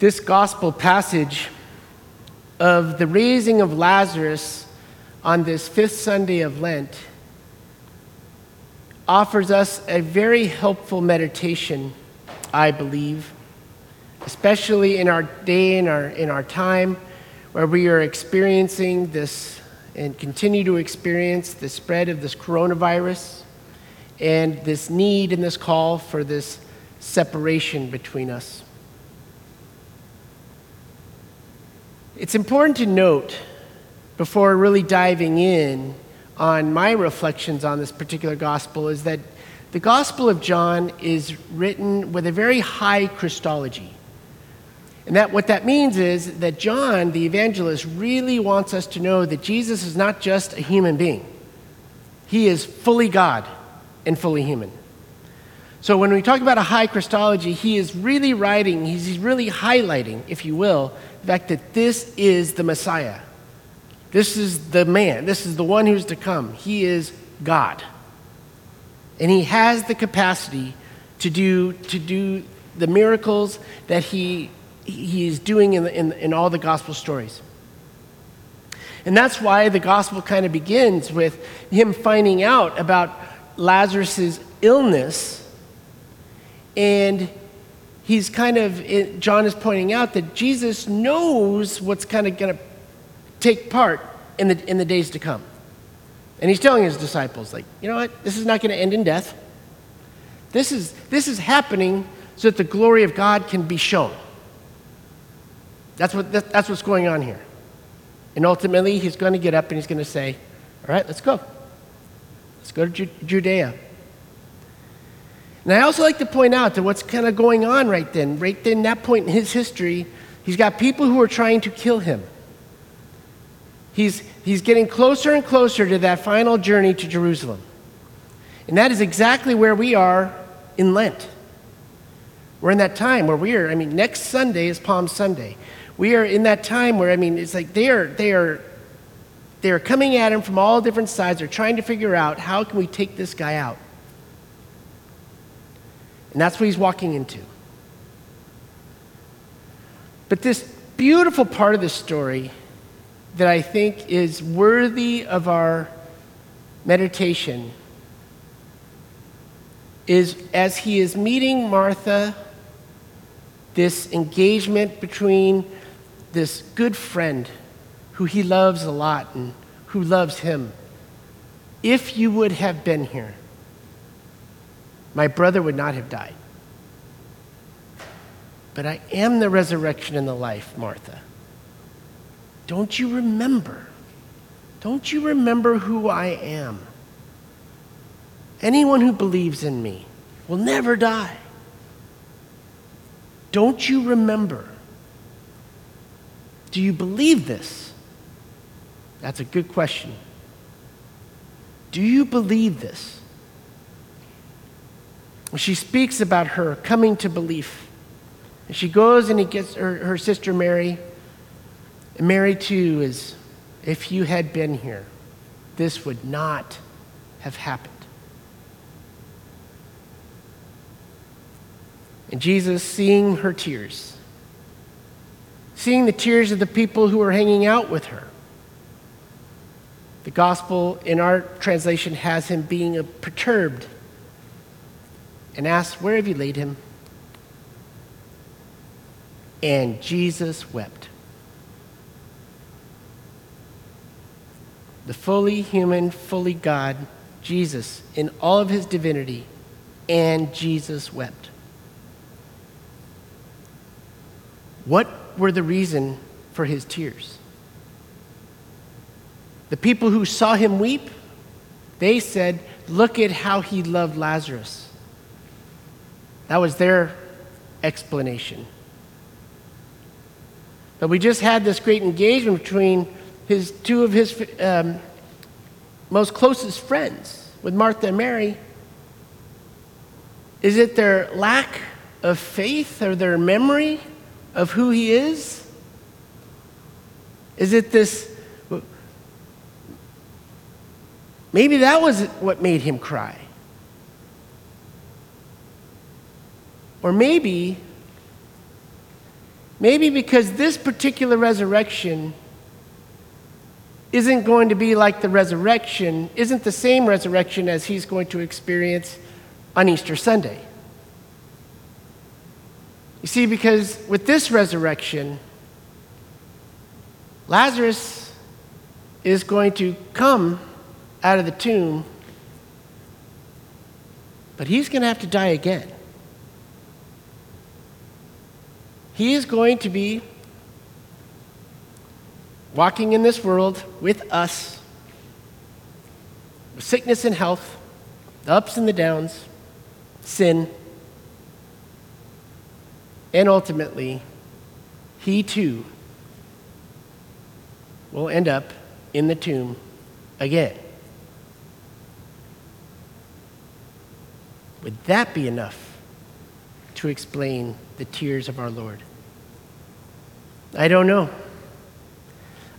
This gospel passage of the raising of Lazarus on this fifth Sunday of Lent offers us a very helpful meditation, I believe, especially in our day, in our, in our time, where we are experiencing this and continue to experience the spread of this coronavirus and this need and this call for this separation between us. It's important to note before really diving in on my reflections on this particular gospel is that the Gospel of John is written with a very high Christology. And that what that means is that John, the evangelist, really wants us to know that Jesus is not just a human being. He is fully God and fully human. So when we talk about a high Christology, he is really writing, he's really highlighting, if you will, the fact that this is the Messiah. This is the man. This is the one who's to come. He is God. And he has the capacity to do, to do the miracles that he, he is doing in, the, in, in all the gospel stories. And that's why the gospel kind of begins with him finding out about Lazarus' illness. And he's kind of, John is pointing out that Jesus knows what's kind of going to take part in the, in the days to come. And he's telling his disciples, like, you know what? This is not going to end in death. This is, this is happening so that the glory of God can be shown. That's, what, that, that's what's going on here. And ultimately, he's going to get up and he's going to say, all right, let's go. Let's go to Ju- Judea. And I also like to point out that what's kind of going on right then, right then, that point in his history, he's got people who are trying to kill him. He's, he's getting closer and closer to that final journey to Jerusalem. And that is exactly where we are in Lent. We're in that time where we are, I mean, next Sunday is Palm Sunday. We are in that time where, I mean, it's like they are, they are, they are coming at him from all different sides. They're trying to figure out how can we take this guy out. And that's what he's walking into. But this beautiful part of the story that I think is worthy of our meditation is as he is meeting Martha, this engagement between this good friend who he loves a lot and who loves him. If you would have been here, my brother would not have died. But I am the resurrection and the life, Martha. Don't you remember? Don't you remember who I am? Anyone who believes in me will never die. Don't you remember? Do you believe this? That's a good question. Do you believe this? She speaks about her coming to belief. And she goes and he gets her, her sister Mary and Mary, too, is if you had been here, this would not have happened. And Jesus, seeing her tears, seeing the tears of the people who were hanging out with her, the gospel in our translation has him being perturbed and asked, Where have you laid him? And Jesus wept. the fully human, fully God, Jesus, in all of his divinity, and Jesus wept. What were the reason for his tears? The people who saw him weep, they said, Look at how he loved Lazarus. That was their explanation. But we just had this great engagement between his two of his um, most closest friends with Martha and Mary? Is it their lack of faith or their memory of who he is? Is it this? Maybe that was what made him cry. Or maybe Maybe because this particular resurrection isn't going to be like the resurrection, isn't the same resurrection as he's going to experience on Easter Sunday. You see, because with this resurrection, Lazarus is going to come out of the tomb, but he's going to have to die again. He is going to be walking in this world with us, with sickness and health, the ups and the downs, sin, and ultimately, he too will end up in the tomb again. Would that be enough to explain the tears of our Lord? I don't know.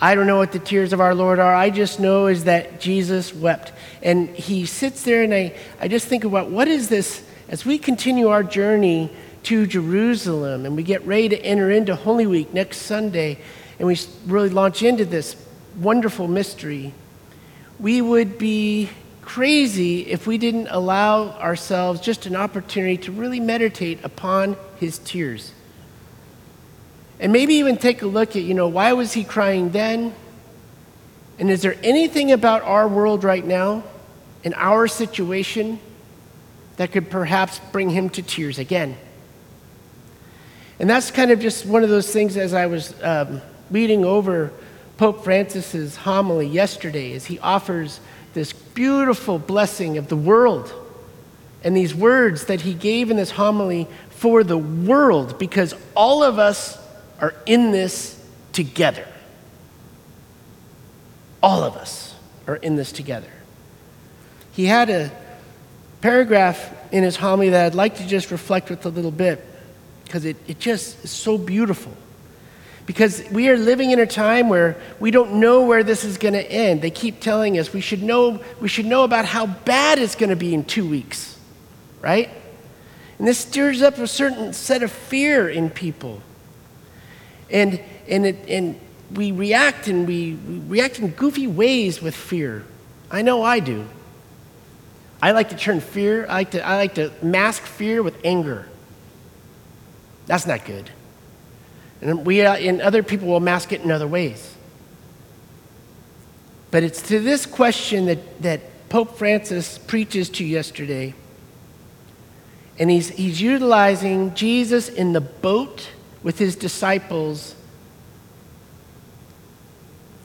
I don't know what the tears of our Lord are. I just know is that Jesus wept. And he sits there, and I, I just think about what is this as we continue our journey to Jerusalem and we get ready to enter into Holy Week next Sunday and we really launch into this wonderful mystery. We would be crazy if we didn't allow ourselves just an opportunity to really meditate upon his tears. And maybe even take a look at, you know, why was he crying then? And is there anything about our world right now, in our situation, that could perhaps bring him to tears again? And that's kind of just one of those things as I was um, reading over Pope Francis's homily yesterday, as he offers this beautiful blessing of the world and these words that he gave in this homily for the world, because all of us are in this together. All of us are in this together. He had a paragraph in his homily that I'd like to just reflect with a little bit because it, it just is so beautiful. Because we are living in a time where we don't know where this is going to end. They keep telling us we should know, we should know about how bad it's going to be in two weeks, right? And this stirs up a certain set of fear in people. And, and, it, and we react and we, we react in goofy ways with fear. I know I do. I like to turn fear, I like to, I like to mask fear with anger. That's not good. And, we, uh, and other people will mask it in other ways. But it's to this question that, that Pope Francis preaches to yesterday. And he's, he's utilizing Jesus in the boat with his disciples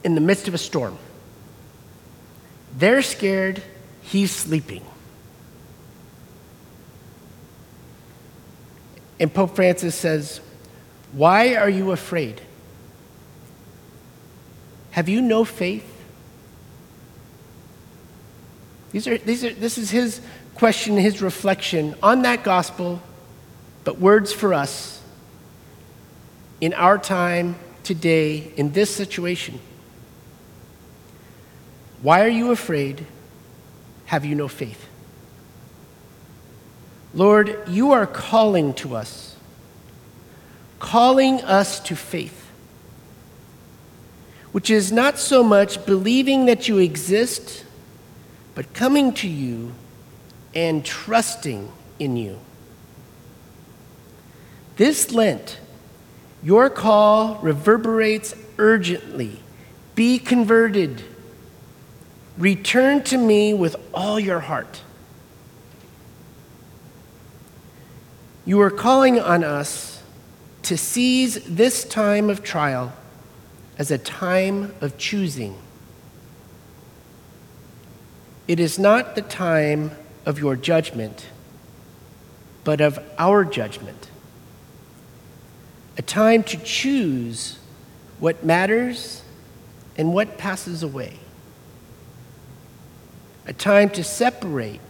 in the midst of a storm. They're scared, he's sleeping. And Pope Francis says, Why are you afraid? Have you no faith? These are, these are, this is his question, his reflection on that gospel, but words for us in our time today in this situation? Why are you afraid? Have you no faith? Lord, you are calling to us, calling us to faith, which is not so much believing that you exist, but coming to you and trusting in you. This Lent, your call reverberates urgently. Be converted. Return to me with all your heart. You are calling on us to seize this time of trial as a time of choosing. It is not the time of your judgment, but of our judgment a time to choose what matters and what passes away, a time to separate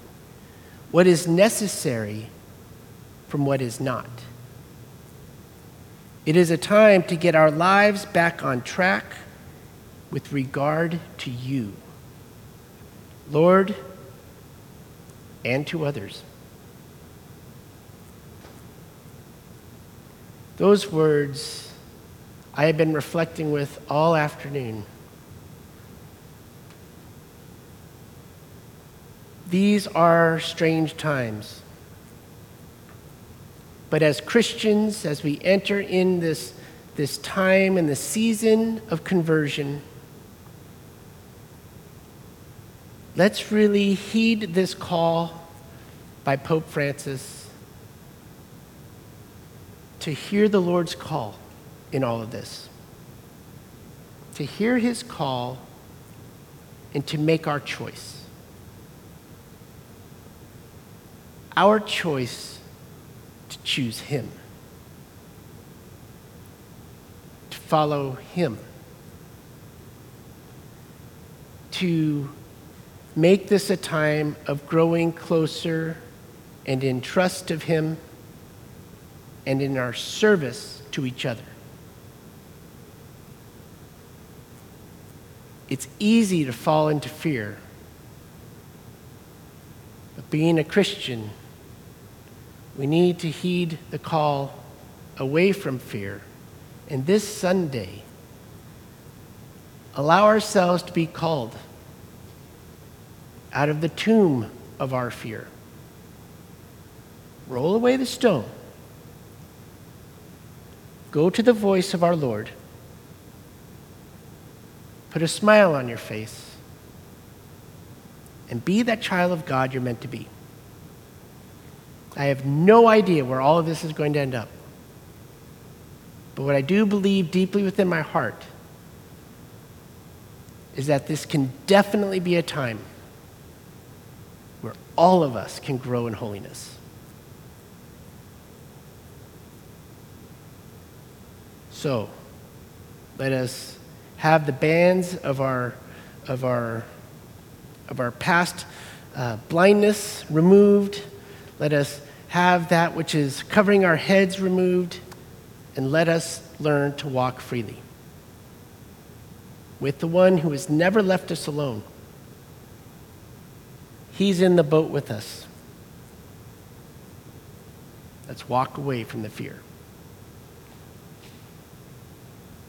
what is necessary from what is not. It is a time to get our lives back on track with regard to you, Lord, and to others. Those words I have been reflecting with all afternoon. These are strange times. But as Christians, as we enter in this, this time and the season of conversion, let's really heed this call by Pope Francis to hear the Lord's call in all of this. To hear his call and to make our choice. Our choice to choose him, to follow him, to make this a time of growing closer and in trust of him and in our service to each other. It's easy to fall into fear. But being a Christian, we need to heed the call away from fear. And this Sunday, allow ourselves to be called out of the tomb of our fear. Roll away the stone. Go to the voice of our Lord. Put a smile on your face. And be that child of God you're meant to be. I have no idea where all of this is going to end up. But what I do believe deeply within my heart is that this can definitely be a time where all of us can grow in holiness. So, let us have the bands of our, of our, of our past uh, blindness removed. Let us have that which is covering our heads removed. And let us learn to walk freely with the one who has never left us alone. He's in the boat with us. Let's walk away from the fear.